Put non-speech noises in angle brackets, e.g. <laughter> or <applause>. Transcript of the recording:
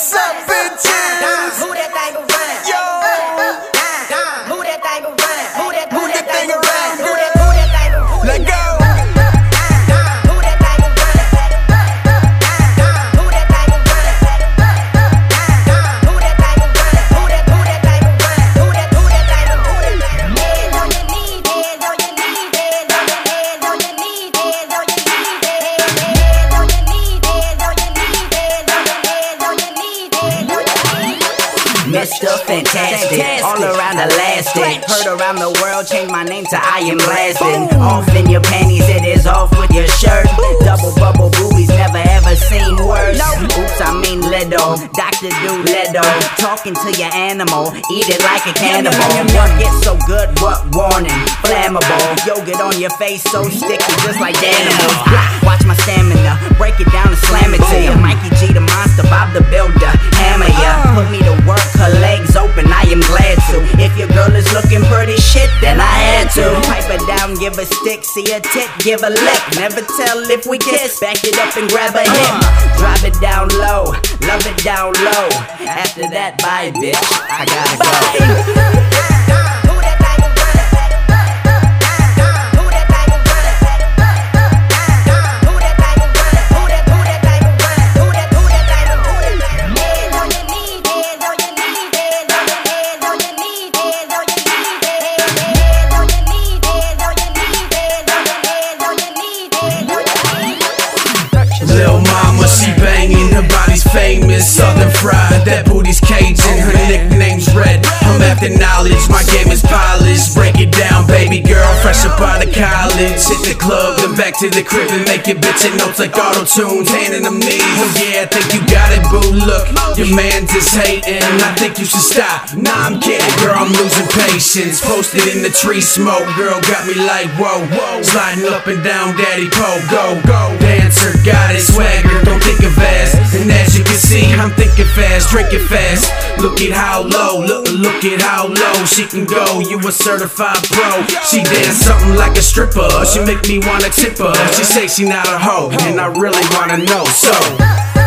What's up, Mr. Fantastic, all around the elastic. Heard around the world, change my name to I am blasting. Off in your panties, it is off with your shirt. Double bubble boobies, never ever seen worse. Oops, I mean Ledo, Dr. Dolittle. Talking to your animal, eat it like a cannibal. What gets so good, what warning? Flammable, yogurt on your face, so sticky, just like animals. Watch my stamina, break it down and slam it to you. Mikey G, the monster, Bob the Builder, pretty shit, then I had to. Pipe her down, give a stick, see a tit, give a lick. Never tell if we kiss, back it up and grab a hip. Drive it down low, love it down low. After that, bye, bitch. I gotta go. <laughs> I'm knowledge, my game is polished. Break it down, baby girl, fresh up out of college. Hit the club, then back to the crib and make it bitchin' notes like auto tunes, handing them knees. Oh yeah, I think you got it, boo. Look, your man just hating. I think you should stop. Nah, I'm kidding, girl, I'm losing patience. Posted in the tree smoke, girl, got me like whoa, whoa. Sliding up and down, daddy po, go, go. Dancer, got it, swagger, don't think of fast. And as you can see, I'm thinking fast, drinking fast. Look at how low, look, look at how low she can go. You a certified pro. She dance something like a stripper. She make me wanna tip her. She say she not a hoe, and I really wanna know. So.